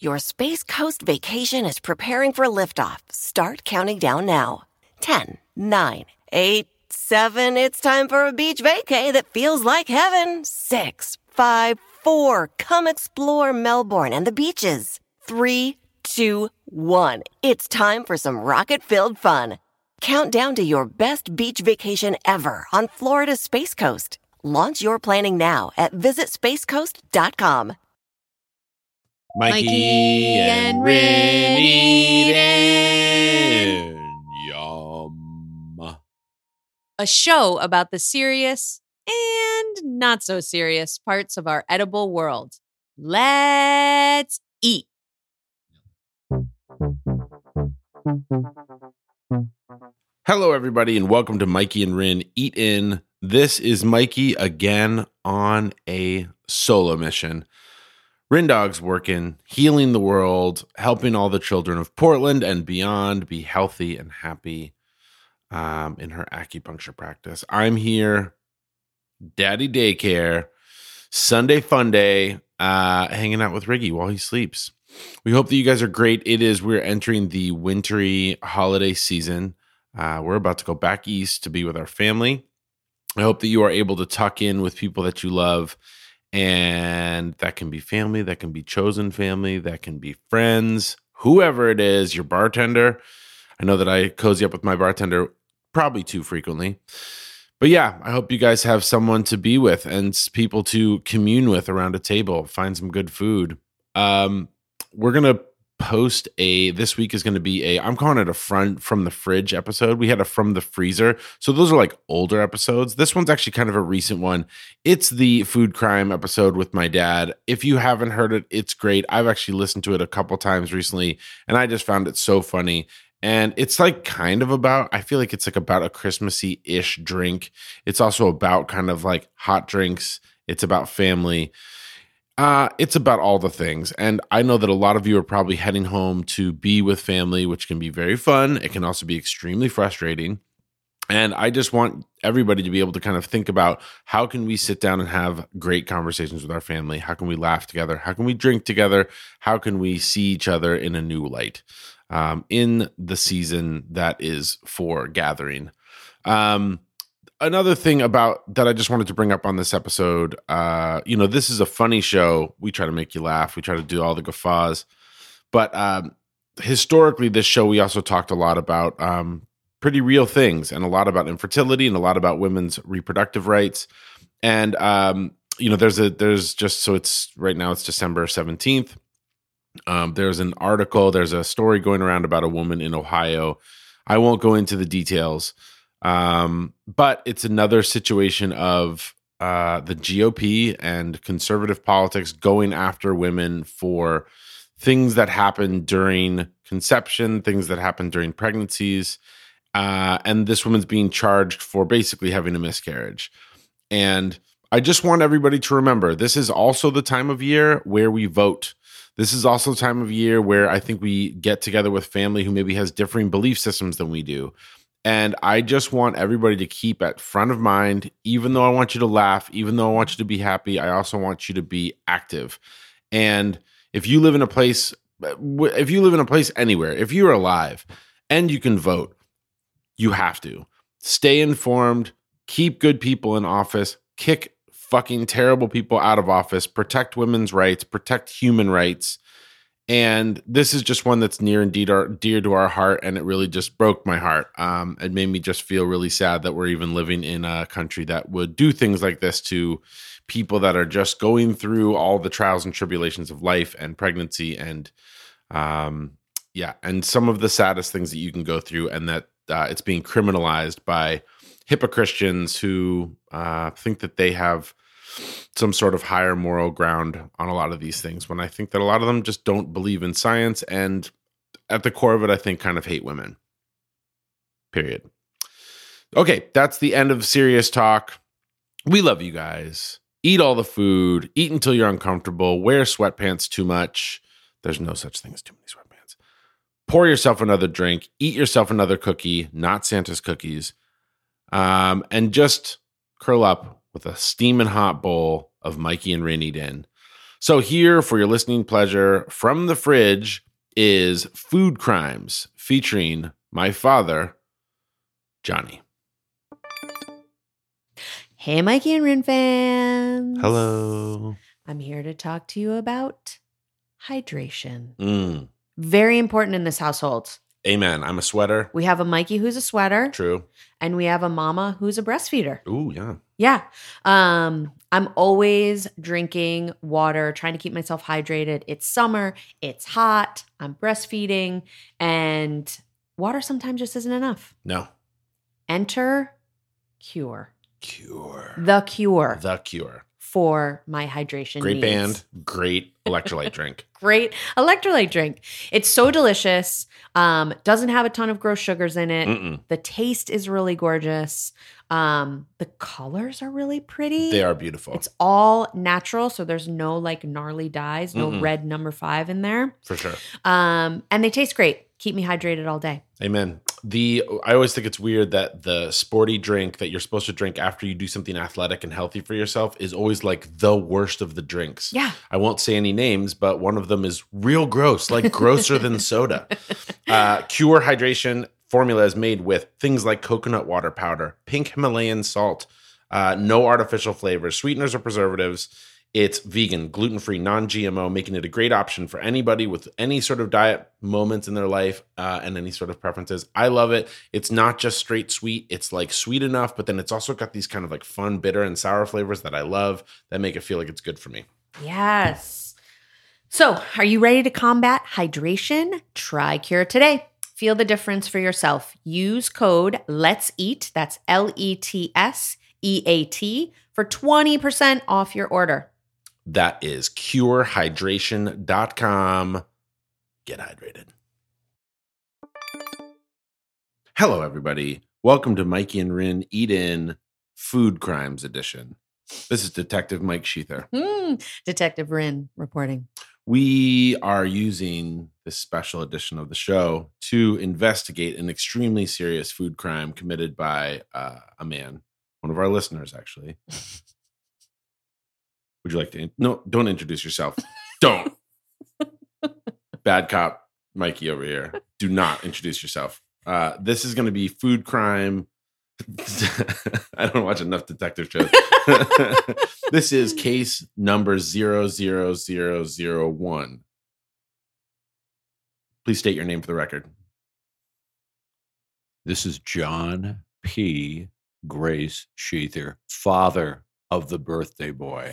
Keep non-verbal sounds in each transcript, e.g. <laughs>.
Your Space Coast vacation is preparing for liftoff. Start counting down now. 10, 9, 8, 7. It's time for a beach vacay that feels like heaven. 6, 5, 4. Come explore Melbourne and the beaches. 3, 2, 1. It's time for some rocket filled fun. Count down to your best beach vacation ever on Florida's Space Coast. Launch your planning now at visitspacecoast.com. Mikey, Mikey and and. Yum. a show about the serious and not so serious parts of our edible world. Let's eat. Hello, everybody, and welcome to Mikey and Rin Eat In. This is Mikey again on a solo mission. Rin Dog's working, healing the world, helping all the children of Portland and beyond be healthy and happy um, in her acupuncture practice. I'm here, daddy daycare, Sunday fun day, uh, hanging out with Riggy while he sleeps. We hope that you guys are great. It is, we're entering the wintry holiday season. Uh, we're about to go back east to be with our family. I hope that you are able to tuck in with people that you love. And that can be family, that can be chosen family, that can be friends, whoever it is, your bartender. I know that I cozy up with my bartender probably too frequently. But yeah, I hope you guys have someone to be with and people to commune with around a table, find some good food. Um, we're gonna post a this week is gonna be a I'm calling it a front from the fridge episode. We had a from the freezer. So those are like older episodes. This one's actually kind of a recent one. It's the food crime episode with my dad. If you haven't heard it, it's great. I've actually listened to it a couple times recently, and I just found it so funny. And it's like kind of about, I feel like it's like about a Christmassy ish drink. It's also about kind of like hot drinks. It's about family. Uh, it's about all the things. And I know that a lot of you are probably heading home to be with family, which can be very fun. It can also be extremely frustrating. And I just want everybody to be able to kind of think about how can we sit down and have great conversations with our family? How can we laugh together? How can we drink together? How can we see each other in a new light um, in the season that is for gathering? Um, another thing about that I just wanted to bring up on this episode, uh, you know, this is a funny show. We try to make you laugh. We try to do all the guffaws, but um, historically, this show we also talked a lot about um, pretty real things and a lot about infertility and a lot about women's reproductive rights. And um, you know, there's a there's just so it's right now it's December seventeenth. Um, there's an article, there's a story going around about a woman in Ohio. I won't go into the details, um, but it's another situation of uh, the GOP and conservative politics going after women for things that happen during conception, things that happen during pregnancies. Uh, and this woman's being charged for basically having a miscarriage. And I just want everybody to remember this is also the time of year where we vote. This is also the time of year where I think we get together with family who maybe has differing belief systems than we do. And I just want everybody to keep at front of mind, even though I want you to laugh, even though I want you to be happy, I also want you to be active. And if you live in a place, if you live in a place anywhere, if you're alive and you can vote, you have to stay informed, keep good people in office, kick fucking terrible people out of office, protect women's rights, protect human rights. And this is just one that's near and dear, dear to our heart. And it really just broke my heart. Um, it made me just feel really sad that we're even living in a country that would do things like this to people that are just going through all the trials and tribulations of life and pregnancy and um, yeah, and some of the saddest things that you can go through, and that uh, it's being criminalized by HIPAA Christians who uh, think that they have some sort of higher moral ground on a lot of these things. When I think that a lot of them just don't believe in science, and at the core of it, I think kind of hate women. Period. Okay, that's the end of serious talk. We love you guys. Eat all the food, eat until you're uncomfortable, wear sweatpants too much. There's no such thing as too many sweatpants. Pour yourself another drink, eat yourself another cookie, not Santa's cookies, um, and just curl up with a steaming hot bowl of Mikey and Rin Den. So, here for your listening pleasure from the fridge is Food Crimes featuring my father, Johnny. Hey, Mikey and Rin fans. Hello. I'm here to talk to you about hydration. Mm. Very important in this household. Amen. I'm a sweater. We have a Mikey who's a sweater, True. and we have a mama who's a breastfeeder. Ooh, yeah. Yeah. Um, I'm always drinking water, trying to keep myself hydrated. It's summer, it's hot, I'm breastfeeding, and water sometimes just isn't enough. No. Enter Cure. Cure. The cure The Cure. For my hydration. Great needs. band. Great <laughs> electrolyte drink. Great electrolyte drink. It's so delicious. Um, doesn't have a ton of gross sugars in it. Mm-mm. The taste is really gorgeous. Um, the colors are really pretty. They are beautiful. It's all natural, so there's no like gnarly dyes, no Mm-mm. red number five in there. for sure. Um, and they taste great. Keep me hydrated all day. Amen. The I always think it's weird that the sporty drink that you're supposed to drink after you do something athletic and healthy for yourself is always like the worst of the drinks. Yeah. I won't say any names, but one of them is real gross, like grosser than <laughs> soda. Uh, Cure Hydration formula is made with things like coconut water powder, pink Himalayan salt, uh, no artificial flavors, sweeteners, or preservatives. It's vegan, gluten free, non GMO, making it a great option for anybody with any sort of diet moments in their life uh, and any sort of preferences. I love it. It's not just straight sweet, it's like sweet enough, but then it's also got these kind of like fun, bitter, and sour flavors that I love that make it feel like it's good for me. Yes. So, are you ready to combat hydration? Try Cure today. Feel the difference for yourself. Use code Let's Eat, that's L E T S E A T, for 20% off your order. That is curehydration.com. Get hydrated. Hello, everybody. Welcome to Mikey and Rin Eat In Food Crimes Edition. This is Detective Mike Sheether. Hmm. Detective Rin reporting. We are using this special edition of the show to investigate an extremely serious food crime committed by uh, a man, one of our listeners, actually. <laughs> Would you like to? In- no, don't introduce yourself. Don't. <laughs> Bad cop, Mikey over here. Do not introduce yourself. Uh, this is going to be food crime. <laughs> I don't watch enough detective shows. <laughs> this is case number zero zero zero zero one. Please state your name for the record. This is John P. Grace Sheether, father of the birthday boy.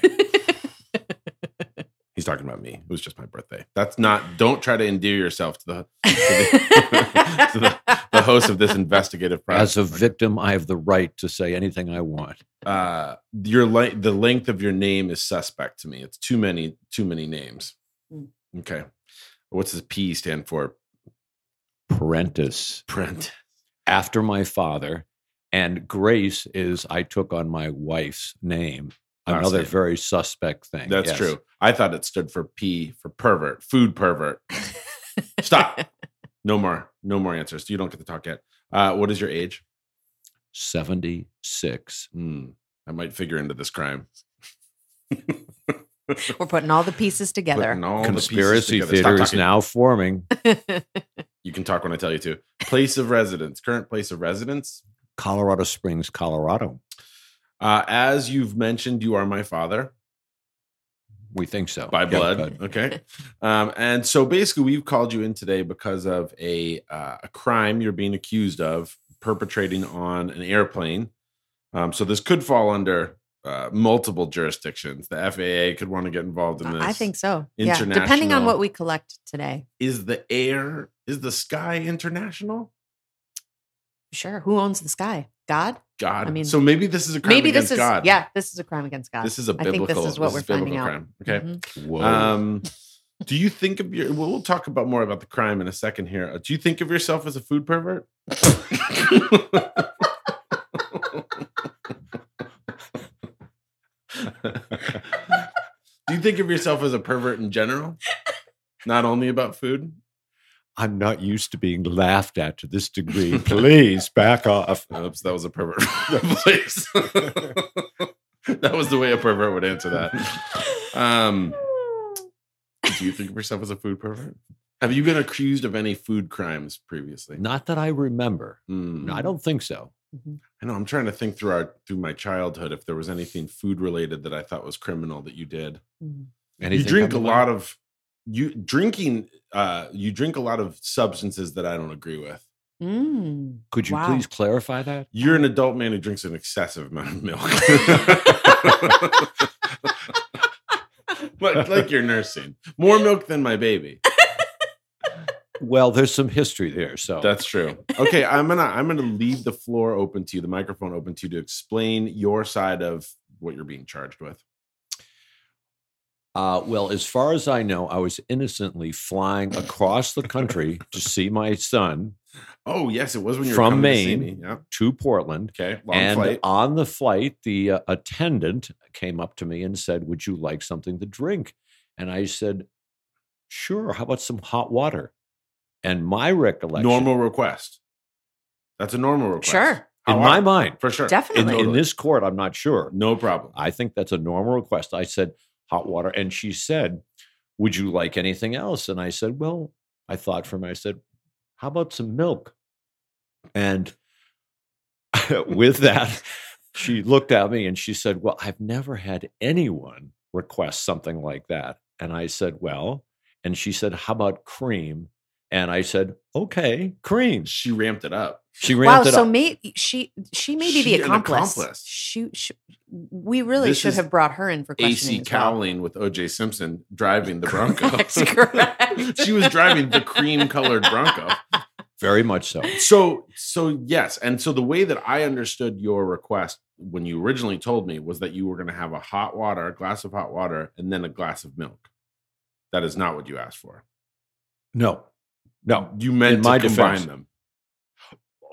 He's talking about me. It was just my birthday. That's not. Don't try to endear yourself to the to the, <laughs> to the, the host of this investigative process. As a victim, I have the right to say anything I want. uh, your le- the length of your name is suspect to me. It's too many too many names. Mm. Okay, what's the P stand for? Prentice, Brent. after my father, and Grace is I took on my wife's name. Another same. very suspect thing. That's yes. true. I thought it stood for P for pervert, food pervert. Stop. <laughs> No more. No more answers. You don't get to talk yet. Uh, what is your age? 76. Hmm. I might figure into this crime. <laughs> We're putting all the pieces together. Putting all the pieces Conspiracy together. Stop theory is now forming. <laughs> You can talk when I tell you to. Place of residence. Current place of residence. Colorado Springs, Colorado. Uh, as you've mentioned, you are my father We think so. by blood. good. Okay. <laughs> Um, and so basically, we've called you in today because of a uh, a crime you're being accused of perpetrating on an airplane. Um, so this could fall under uh, multiple jurisdictions. The FAA could want to get involved in this. I think so. Yeah, depending on what we collect today. Is the air is the sky international? Sure. Who owns the sky? God? God. I mean, so maybe this is a crime Maybe against this is God. yeah. This is a crime against God. This is a I think this is what we're biblical finding out. crime. Okay. Mhm. Whoa. Um, do you think of your? Well, we'll talk about more about the crime in a second here. Uh, Do you think of yourself as a food pervert? <laughs> do you think of yourself as a pervert in general, not only about food? I'm not used to being laughed at to this degree. Please back off. <laughs> Oops, that was a pervert. <laughs> Please. <laughs> that was the way a pervert would answer that. Um, do you think of yourself as a food pervert? Have you been accused of any food crimes previously? Not that I remember. Hmm. I don't think so. Mhm. I know. I'm trying to think through our through my childhood if there was anything food related that I thought was criminal that you did. Anything you drink a lot of you drinking. Uh, you drink a lot of substances that I don't agree with. Mm. Could you Wow. please clarify that? You're an adult man who drinks an excessive amount of milk. <laughs> like, like you're nursing more milk than my baby. Well, there's some history there. So That's true. Okay, I'm gonna I'm gonna leave the floor open to you, the microphone open to you to explain your side of what you're being charged with. Uh, well, as far as I know, I was innocently flying across the country to <laughs> see my son Oh yes, it was when you were From coming to see Maine. me. Yeah. to Portland. Okay. Long and flight. on the flight, the uh, attendant came up to me and said, Would you like something to drink? And I said, Sure. How about some hot water? And my recollection, Normal request. That's a normal request. Sure. in my are- mind, for sure. in, Definitely. in this court, I'm not sure. No problem. I think that's a normal request. I said, Hot water. And she said, Would you like anything else? And I said, Well, I thought for me, I said, How about some milk? And <laughs> with that, she looked at me and she said, Well, I've never had anyone request something like that. And I said, Well, and she said, How about cream? And I said, Okay, cream. She ramped it up. She Wow. ramped it So up. may, she she may be She the accomplice. accomplice. She, she, we really This should have brought her in for questioning. AC as well. Cowling with OJ Simpson driving the <laughs> Bronco. Correct, correct. <laughs> she was driving the cream colored Bronco. Very much so. So, so yes, and so the way that I understood your request when you originally told me was that you were going to have a hot water, a glass of hot water, and then a glass of milk. That is not what you asked for. No, no. You meant In to my combine defense. them.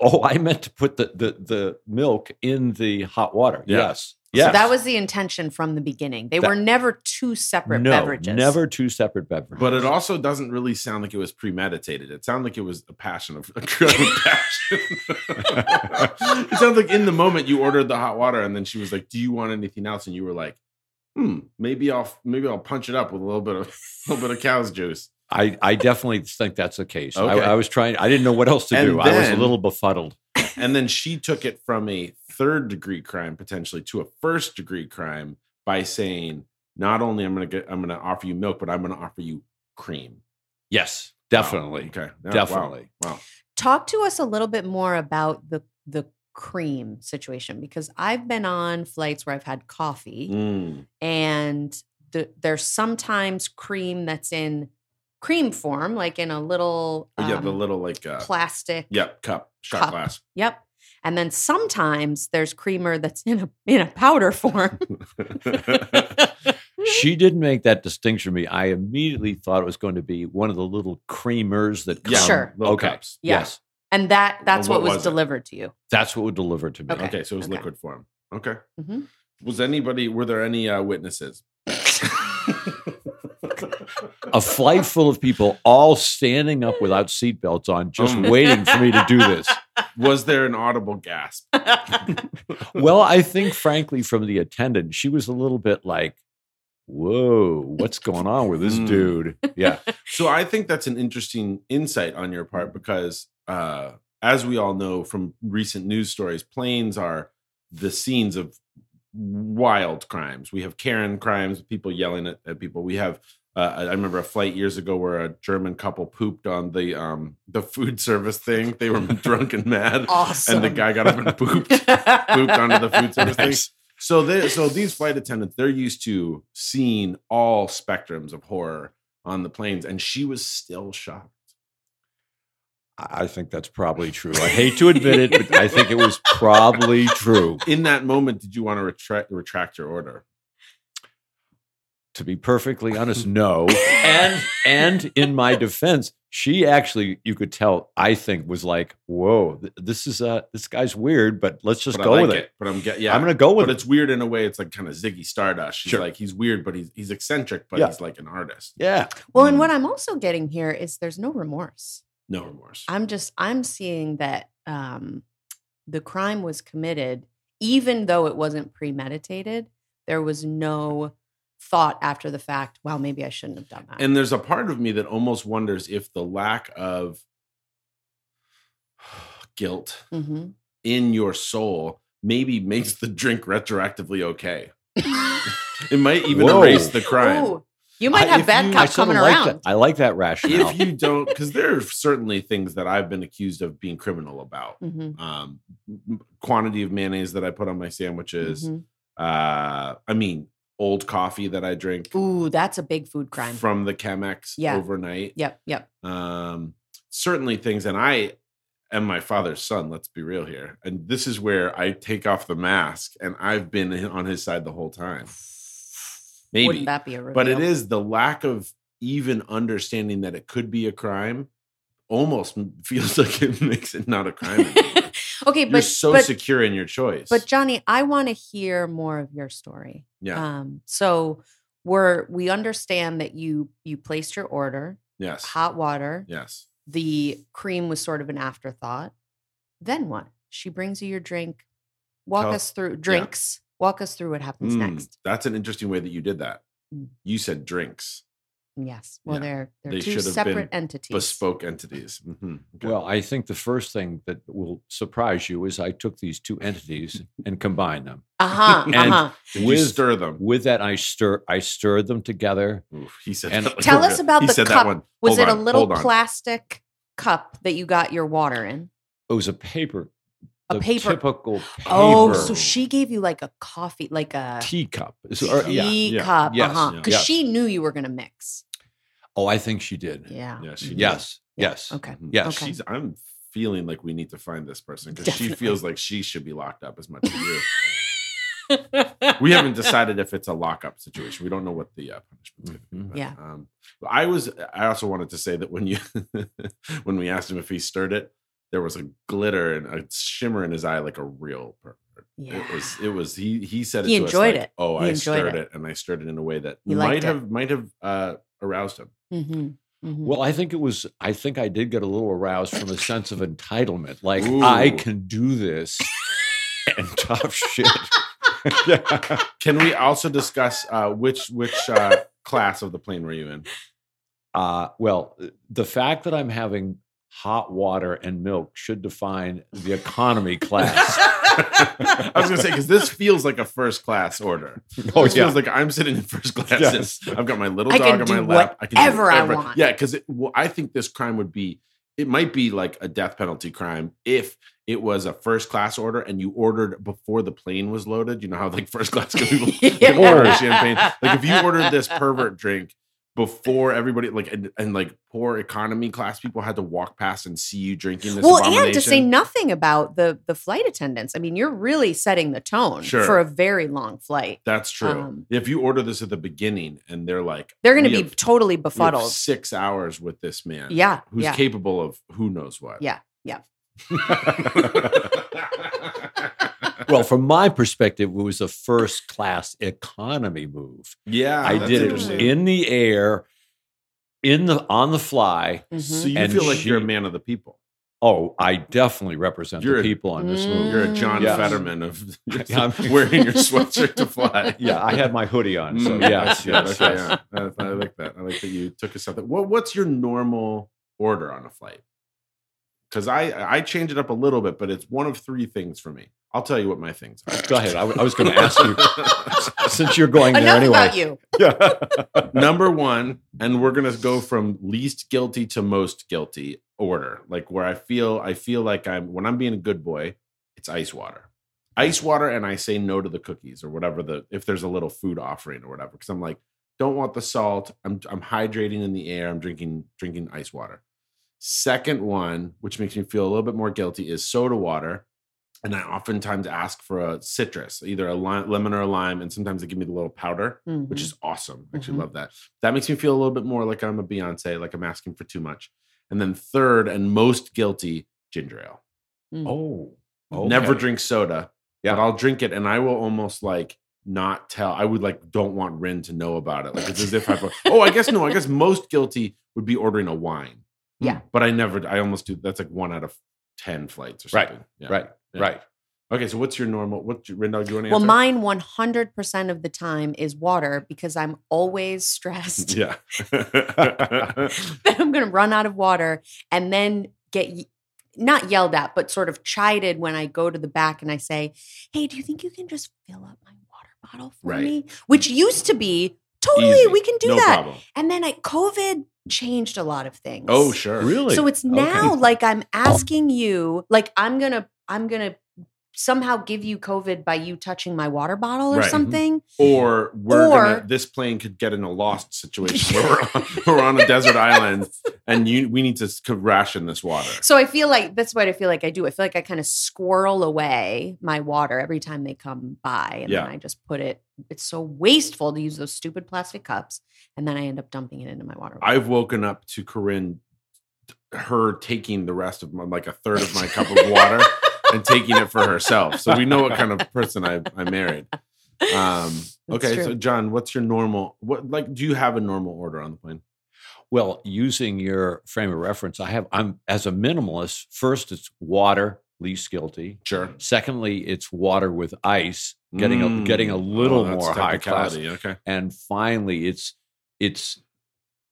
Oh, I meant to put the the, the milk in the hot water. Yeah. Yes. So Yes. that was the intention from the beginning. They That- were never two separate no, beverages. never two separate beverages. But it also doesn't really sound like it was premeditated. It sounded like it was a passion of <laughs> a crime <laughs> passion. it sounds like in the moment you ordered the hot water, and then she was like, "Do you want anything else?" And you were like, "Hmm, maybe I'll maybe I'll punch it up with a little bit of <laughs> a little bit of cow's juice." I, I definitely think that's the case. Okay. I, I was trying. I didn't know what else to And do. I was a little befuddled. and then she took it from a third degree crime potentially to a first degree crime by saying, "Not only I'm going to get I'm going to offer you milk, but I'm going to offer you cream." Yes, Wow. definitely. Okay. Yeah, wow. Definitely. Wow. Talk to us a little bit more about the the cream situation because I've been on flights where I've had coffee Mm. and the, there's sometimes cream that's in cream form, like in a little But yeah, the um, little like uh, plastic. yep cup shot cup. glass. Yep. And then sometimes there's creamer that's in a in a powder form. <laughs> She didn't make that distinction for me. I immediately thought it was going to be one of the little creamers that come. Yeah, Sure. little Okay. cups. Yeah. Yes. And that that's Well, what, what was, was delivered to you. That's what was delivered to me. Okay. Okay, so it was okay. liquid form. Okay. Mhm. Was anybody? Were there any uh, witnesses? A flight full of people all standing up without seatbelts on, just Um. waiting for me to do this. Was there an audible gasp? <laughs> Well, I think, frankly, from the attendant, she was a little bit like, whoa, what's going on with this Mm. dude? Yeah. So I think that's an interesting insight on your part because, uh, as we all know from recent news stories, planes are the scenes of wild crimes. We have Karen crimes, people yelling at, at people. We have uh, I remember a flight years ago where a German couple pooped on the um the food service thing. They were <laughs> drunk and mad, Awesome. and the guy got up and <laughs> pooped pooped onto the food service thing. So they so these flight attendants they're used to seeing all spectrums of horror on the planes, and she was still shocked. I I think that's probably true. I hate to admit it, but I think it was probably <laughs> true. In that moment, did you want to retract retract your order? To be perfectly honest, no. And and in my defense, she actually, you could tell, I think, was like, "Whoa, this is uh, this guy's weird, but let's just But go like with it." But I'm get yeah. I'm gonna go with but it. it's weird in a way. It's like kind of Ziggy Stardust. She's Sure. like he's weird, but he's he's eccentric, but Yeah. he's like an artist. Yeah, well, and what I'm also getting here is there's no remorse. No remorse. I'm just I'm seeing that um, the crime was committed, even though it wasn't premeditated. There was no thought after the fact. Well, maybe I shouldn't have done that. And there's a part of me that almost wonders if the lack of <sighs> guilt hmm in your soul maybe makes the drink retroactively okay. It might <laughs> even Whoa. erase the crime. Ooh, you might have if bad you- I cop sort of coming like around. that. I like that rationale. If you don't, because there are certainly things that I've been accused of being criminal about. Mhm, Um, quantity of mayonnaise that I put on my sandwiches. mhm. Uh, I mean, old coffee that I drink Ooh, that's a big food crime. from the Chemex Yeah. overnight. Yep, yep. um certainly things and i am my father's son let's be real here and this is where i take off the mask and i've been on his side the whole time <sighs> maybe Wouldn't that be a reveal? but it is the lack of even understanding that it could be a crime almost <laughs> feels like it makes it not a crime <laughs> okay, you're but so but, secure in your choice but Johnny, I want to hear more of your story. yeah Um, so we're we understand that you you placed your order, yes hot water. yes The cream was sort of an afterthought. Then what? She brings you your drink. Walk Tell- us through drinks. Walk us through what happens Mm, next. that's an interesting way that you did that Mm. you said drinks Yes. Well, Yeah. they're they're They two should have separate been entities. bespoke entities Mhm. Okay. well, I think the first thing that will surprise you is I took these two entities and combined them. Uh huh. And- Uh huh. You with- stir them With that, I stir I stirred them together. Oof, he said. And- that like Tell us about he the said cup. That one. Was Hold it a little plastic cup that you got your water in? It was a paper, A paper. typical paper Oh, so she gave you like a coffee, like a teacup. So- or- yeah, yeah, uh-huh. yeah. Because yes. she knew you were going to mix. Oh, I think she did. Yeah. Yeah, she did. Yes, Yeah, yes. Okay. Mhm. Yes. Okay. She's. I'm feeling like we need to find this person because she feels like she should be locked up as much as you. <laughs> we haven't decided if it's a lockup situation. We don't know what the uh, punishment's going to be. Mhm. but, Yeah. Um, I was. I also wanted to say that when you, <laughs> when we asked him if he stirred it, there was a glitter and a shimmer in his eye, like a real pervert. Yeah. It was. It was. He. He said. It He to us enjoyed like, it. Oh, He I enjoyed stirred it. it. and I stirred it in a way that He might have might have uh, aroused him. hmm Well, I think it was. I think I did get a little aroused from a sense of entitlement. Like Ooh. I can do this, <laughs> and tough shit. yeah. <laughs> Can we also discuss uh, which which uh, class of the plane were you in? Uh, well, the fact that I'm having hot water and milk should define the economy <laughs> class. I was going to say because this feels like a first class order. Oh, this yeah. feels like I'm sitting in first class. Yes. I've got my little I dog on my lap. I can do whatever I want. Yeah, because well, I think this crime would be. It might be like a death penalty crime if it was a first class order and you ordered before the plane was loaded. You know how like first class people <laughs> Yeah. order champagne. Like if you ordered this pervert drink before everybody like and, and like poor economy class people had to walk past and see you drinking this Well, and to say nothing about the the flight attendants. I mean, you're really setting the tone Sure. for a very long flight. That's true. Um, if you order this at the beginning and they're like, They're going to be have- totally befuddled. six hours with this man. Yeah, Who's yeah. capable of who knows what. Yeah, yeah. <laughs> well, from my perspective, it was a first class economy move. yeah. I did it in the air, in the on the fly. Mhm. So you And feel like you're a man of the people. Oh, I definitely represent You're the a- people on this move. You're a John Yes. Fetterman of <laughs> <laughs> I'm- wearing your <laughs> sweatshirt to fly. Yeah, I had my hoodie on. So Mm, yes, that's yes, Okay, yes. yeah. I, I like that. I like that you took us something. What, what's your normal order on a flight? Because I I change it up a little bit, but it's one of three things for me. I'll tell you what my things are. Go ahead. I was going to ask you <laughs> since you're going there Enough anyway. about you. Yeah. <laughs> Number one, and we're gonna go from least guilty to most guilty order, like where I feel I feel like I'm when I'm being a good boy, it's ice water. Ice water, and I say no to the cookies or whatever the if there's a little food offering or whatever, because I'm like, don't want the salt. I'm I'm hydrating in the air. I'm drinking drinking ice water. Second one, which makes me feel a little bit more guilty, is soda water. And I oftentimes ask for a citrus, either a lime, lemon or a lime, and sometimes they give me the little powder which Mhm. is awesome. I actually Mhm. love that. That makes me feel a little bit more like I'm a Beyonce, like I'm asking for too much. And then third and most guilty, ginger ale. oh. Never drink soda, Yeah. but I'll drink it and I will almost like not tell. I would like don't want Rin to know about it. Like it's as if I've oh, I guess no, I guess most guilty would be ordering a wine. Yeah. Mm-hmm. But I never I almost do that's like one out of ten flights or Right. something. Yeah. Right. Yeah. Right. Okay, so what's your normal what Rin do you want to answer? Well, mine 100% of the time is water because I'm always stressed Yeah. <laughs> that I'm going to run out of water and then get not yelled at, but sort of chided when I go to the back and I say, Hey, do you think you can just fill up my water bottle for Right. me? Which used to be totally, Easy. we can do no that. problem. And then I, COVID changed a lot of things. Oh, sure. Really? So it's Okay. now like I'm asking you, like I'm gonna, I'm gonna somehow give you COVID by you touching my water bottle or Right. Mhm. something. or we're Or- gonna this plane could get in a lost situation where <laughs> we're on, we're on a desert island and you we need to ration this water So I feel like that's what I feel like I do. I feel like I kind of squirrel away my water every time they come by, and Yeah. then I just put it. It's so wasteful to use those stupid plastic cups, and then I end up dumping it into my water. bottle. i've woken up to corinne her taking the rest of my like a third of my cup of <laughs> water and taking it for herself so we know what kind of person i, I married um <laughs> okay true. so john what's your normal what like do you have a normal order on the plane Well, using your frame of reference, I have I'm as a minimalist, first it's water, least guilty. sure Secondly, it's water with ice, getting a, Mm. getting a Oh, little that's more high class. okay And finally, it's it's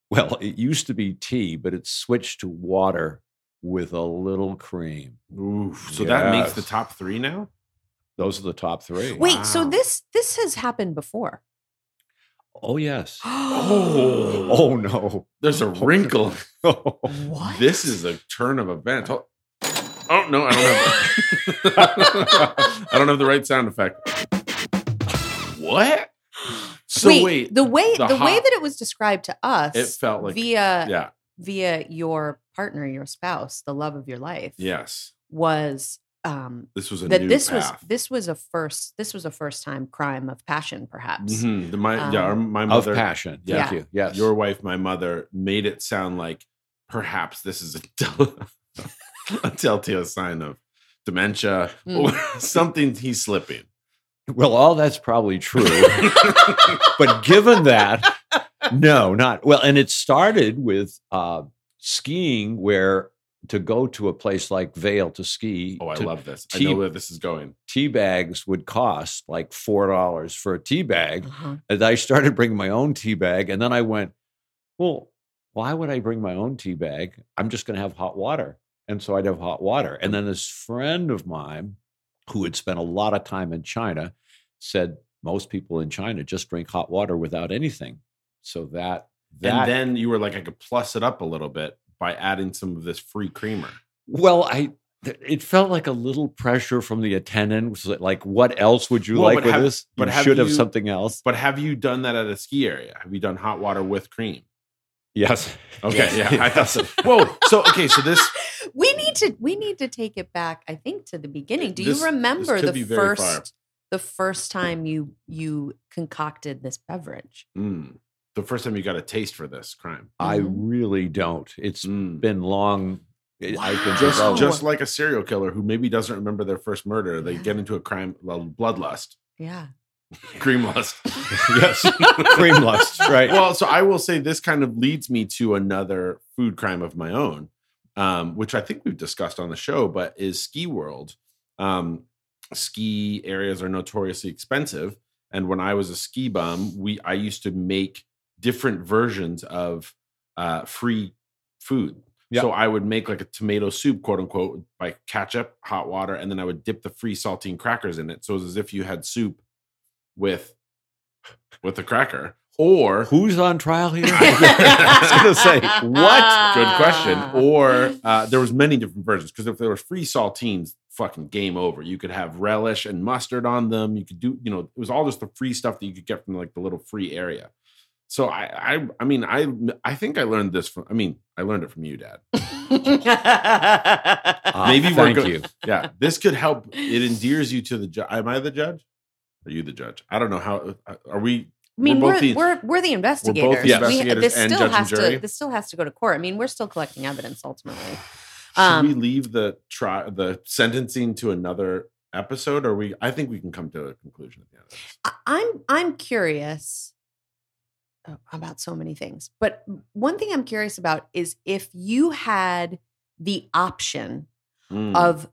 well, it used to be tea, but it's switched to water with a little cream. Oof. so that makes the top three now Those are the top three. Wait, so this this has happened before? Oh yes. Oh. <gasps> Oh no. <gasps> there's a oh, wrinkle <laughs> what? This is a turn of events. Oh, oh, no, I don't have. <laughs> I don't have the right sound effect. What? <gasps> So wait, wait, the way the the, way that it was described to us, it felt like via yeah, via your partner, your spouse, the love of your life, yes. was um This was a that new this path. was this was a first this was a first time crime of passion, perhaps. Mhm. The- my yeah, our- Um, my of passion. Yeah. Thank you. Yes. your wife, my mother made it sound like perhaps this is a, <laughs> tel- a telltale sign of dementia or <laughs> something. He's slipping. well, all that's probably true. <laughs> but given that, no, not well. And it started with uh, skiing, where to go to a place like Vail to ski. Oh, I to- love this. I know where this is going. tea bags would cost like four dollars for a tea bag. Uh-huh. And I started bringing my own tea bag, and then I went, well, why would I bring my own tea bag? I'm just going to have hot water, and so I'd have hot water. And then this friend of mine, who had spent a lot of time in China, said most people in China just drink hot water without anything. So that that and then you were like, I could plus it up a little bit by adding some of this free creamer. well, I. It felt like a little pressure from the attendant. Was like, what else would you Well, like with have- this? but you have should have something else. But have you done that at a ski area? Have you done hot water with cream? Yes. Okay, Yes. yeah. I thought so. Whoa. So okay, so this <laughs> We need to we need to take it back, I think, to the beginning. Do This- you remember the first far. the first time you you concocted this beverage? mm, the first time you got a taste for this crime. I Mhm. really don't. It's Mm. been long. it- I've been Just developed. just like a serial killer who maybe doesn't remember their first murder, they get into a crime well, bloodlust, Yeah. <laughs> cream lust. <laughs> yes, cream lust, right? well, so I will say this kind of leads me to another food crime of my own, um, which I think we've discussed on the show, but is ski world. Um, ski areas are notoriously expensive, and when I was a ski bum, we I used to make different versions of uh, free food. Yeah. So I would make like a tomato soup, quote unquote, by ketchup, hot water, and then I would dip the free saltine crackers in it. So it was as if you had soup with with a cracker. Or Who's on trial here? <laughs> I was going to say, what? good question. Or uh, there was many different versions because if there was free saltines, fucking game over. You could have relish and mustard on them. You could do, you know, it was all just the free stuff that you could get from like the little free area. So I, I, I mean, I, I think I learned this from. I mean, I learned it from you, Dad. Ah, <laughs> Maybe we're thank go- you. Yeah, this could help. It endears you to the judge. Am I the judge? Are you the judge? I don't know how. uh, Are we? I mean, We're we're the- we're, we're the investigators. the We- investigators this and still judge and has jury? to this still has to go to court. I mean, we're still collecting evidence ultimately. Should Um, we leave the try the sentencing to another episode, or we? I think we can come to a conclusion at the end of this. I- I'm I'm curious uh, about so many things, but one thing I'm curious about is if you had the option Mm. of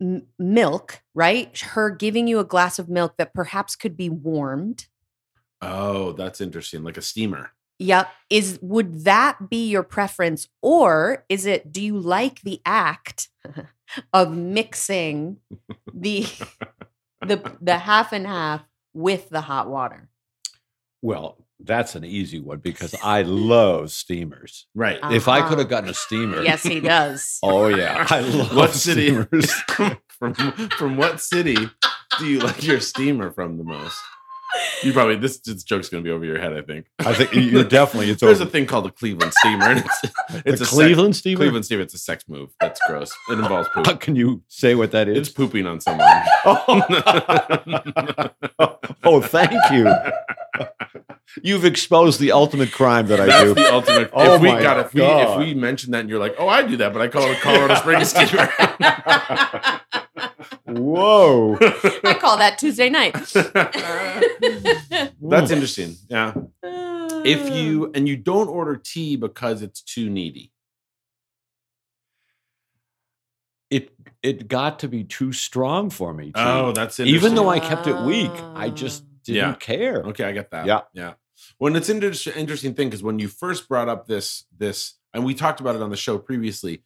m- milk, right? Her giving you a glass of milk that perhaps could be warmed. oh, that's interesting. Like a steamer. Yep. Is would that be your preference or is it do you like the act <laughs> of mixing the <laughs> the the half and half with the hot water? Well, that's an easy one because <laughs> I love steamers. Right. Uh, If I could Uh-huh. have gotten a steamer. Yes, he does. <laughs> Oh, yeah. <laughs> I love what city? steamers. from from what city do you like your steamer from the most? You probably this, this joke's gonna be over your head. I think. I think you're definitely, it's <laughs> There's over. a thing called a Cleveland steamer. And <laughs> it's it's a Cleveland sex, steamer? Cleveland steamer. It's a sex move. That's gross. It involves How poop. <laughs> can you say what that is? It's pooping on someone. Oh. oh, thank you. You've exposed the ultimate crime that I That's do. the ultimate. Oh if we my got if we God. if we mention that and you're like, oh, I do that, but I call it a Colorado Springs steamer. Whoa. I call that Tuesday night. <laughs> That's interesting. Yeah. If you uh. and you don't order tea because it's too needy. It it got to be too strong for me. too. Oh, that's interesting. Even though I kept it weak, I just ah. didn't Yeah. care. Okay, I get that. Yeah. yeah. Well, and it's an inter- interesting thing because when you first brought up this this, and we talked about it on the show previously,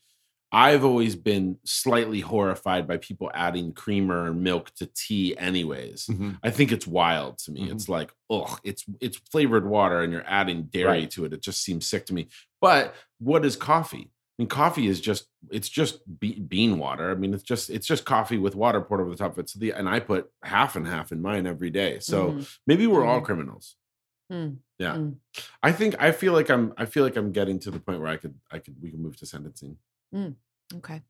I've always been slightly horrified by people adding creamer and milk to tea. Anyways, Mhm. I think it's wild to me. Mhm. It's like, oh, it's it's flavored water, and you're adding dairy Right. to it. It just seems sick to me. But what is coffee? I mean, coffee is just it's just be- bean water. I mean, it's just it's just coffee with water poured over the top of it. So the and I put half and half in mine every day. So Mhm. maybe we're all Mhm. criminals. Mm. Yeah, Mm. I think I feel like I'm I feel like I'm getting to the point where I could I could we can move to sentencing. Okay.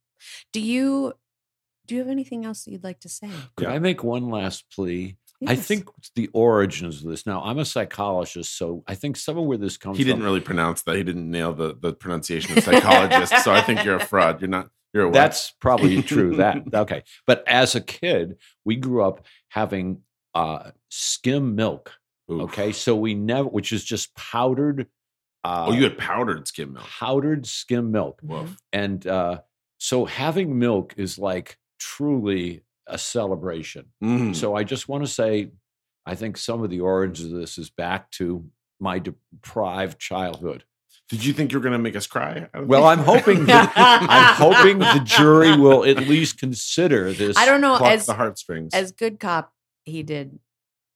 Do you do you have anything else that you'd like to say? Could Yeah. I make one last plea? I think the origins of this. Now, I'm a psychologist, so I think some of where this comes from He didn't really pronounce that. He didn't nail the the pronunciation of psychologist. so I think you're a fraud. You're not. You're a what? That's probably true. That <laughs> okay. But as a kid, we grew up having uh, skim milk. Oof. Okay, so we never, which is just powdered. Uh, Oh, you had powdered skim milk. powdered skim milk, Woof. Mm-hmm. and uh, so having milk is like truly a celebration. Mm. So I just want to say, I think some of the origins of this is back to my deprived childhood. Did you think you were going to make us cry? Well, I'm hoping <laughs> that, I'm hoping the jury will at least consider this. I don't know as the heartstrings. as good cop he did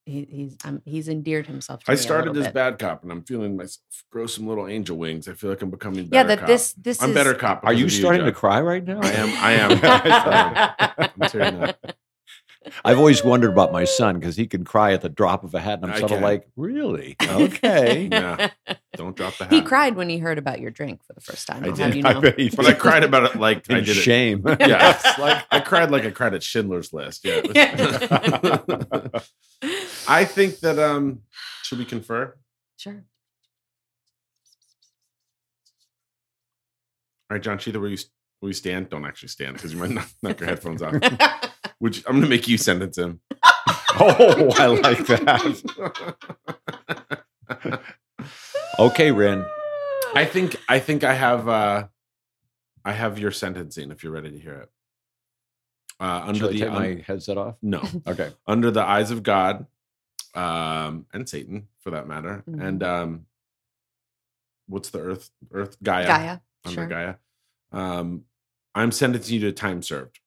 he, he's um, he's endeared himself to I me a started little as bit. bad cop, and I'm feeling myself grow some little angel wings. I feel like I'm becoming yeah that cop. this this I'm is better cop. Are you of starting to cry right now? I am. I am. <laughs> I am. I'm tearing up. <laughs> I've always wondered about my son because he can cry at the drop of a hat, and I'm I sort of can. like, really? Okay. <laughs> Yeah. Don't drop the hat. he cried when he heard about your drink for the first time. I I'll did. have you <laughs> I bet he But I cried about it like <laughs> I in did it. shame. Yeah, it's like I cried like I cried at Schindler's List. Yeah. I think that um should we confer? sure. All right, John Cheetah, will you will you stand? Don't actually stand because you might knock, knock your headphones off. Which I'm gonna make you sentence him. <laughs> oh, I like that. Okay, Ren. I think I think I have uh I have your sentencing if you're ready to hear it. Uh under Should I the take un- my headset off? no. <laughs> Okay. Under the eyes of God, um, and Satan for that matter. Mhm. And um what's the earth earth Gaia? Gaia. Under Sure. Gaia. Um, I'm sentencing you to time served.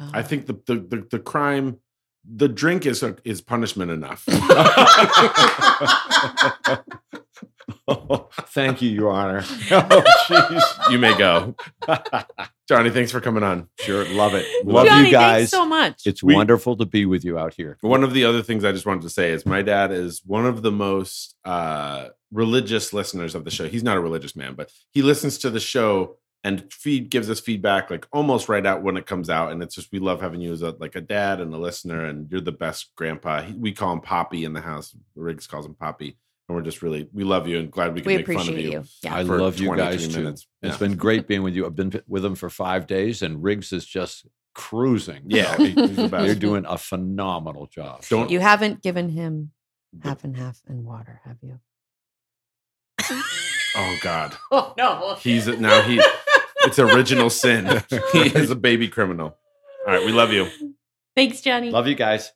Oh. I think the the the, the crime, the drink is is punishment enough. Oh, <laughs> <laughs> thank you, Your Honor. <laughs> Oh, jeez. you may go, Johnny. Thanks for coming on. Sure, love it. Love Johnny, you guys. Thanks so much. It's We- wonderful to be with you out here. One of the other things I just wanted to say is my dad is one of the most uh, religious listeners of the show. He's not a religious man, but he listens to the show and feed gives us feedback like almost right out when it comes out. And it's just we love having you as a, like a dad and a listener, and you're the best grandpa. He, we call him Poppy in the house. Riggs calls him Poppy, and we're just really we love you and glad we can we make fun of you. you. Yeah. I love you guys too. minutes. It's Yeah. been great <laughs> being with you. I've been with them for five days, and Riggs is just cruising. Yeah, So he- he's the best. They're doing a phenomenal job. Don't you haven't given him half and half and water, have you? Oh God, <laughs> Oh no. he's now he. It's original sin. <laughs> he is a baby criminal. All right, we love you. Thanks, Johnny. Love you guys.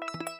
you